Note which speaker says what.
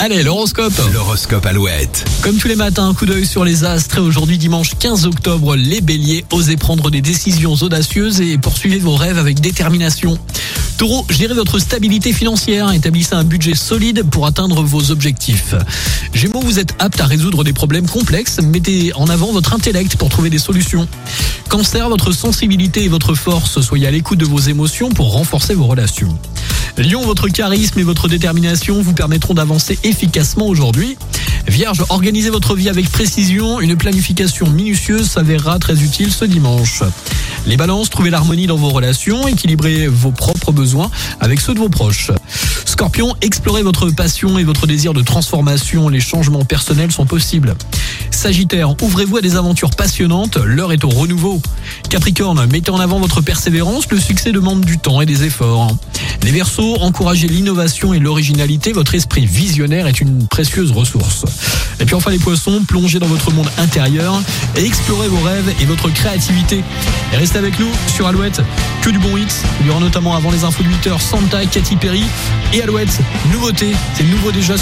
Speaker 1: Allez, l'horoscope.
Speaker 2: L'horoscope Alouette.
Speaker 1: Comme tous les matins, un coup d'œil sur les astres. Et aujourd'hui, dimanche 15 octobre, les béliers, osez prendre des décisions audacieuses et poursuivez vos rêves avec détermination. Taureau, gérez votre stabilité financière, établissez un budget solide pour atteindre vos objectifs. Gémeaux, vous êtes apte à résoudre des problèmes complexes, mettez en avant votre intellect pour trouver des solutions. Cancer, votre sensibilité et votre force, soyez à l'écoute de vos émotions pour renforcer vos relations. Lion, votre charisme et votre détermination vous permettront d'avancer efficacement aujourd'hui. Vierge, organisez votre vie avec précision, une planification minutieuse s'avérera très utile ce dimanche. Les balances, trouvez l'harmonie dans vos relations, équilibrez vos propres besoins avec ceux de vos proches. Scorpion, explorez votre passion et votre désir de transformation, les changements personnels sont possibles. Sagittaire, ouvrez-vous à des aventures passionnantes, l'heure est au renouveau. Capricorne, mettez en avant votre persévérance, le succès demande du temps et des efforts. Les Verseaux, encouragez l'innovation et l'originalité, votre esprit visionnaire est une précieuse ressource. Et puis enfin les poissons, plongez dans votre monde intérieur et explorez vos rêves et votre créativité. Et restez avec nous sur Alouette, que du bon X. Il y aura notamment avant les infos de 8h Santa, Katy Perry et Alouette, nouveauté, c'est nouveau déjà.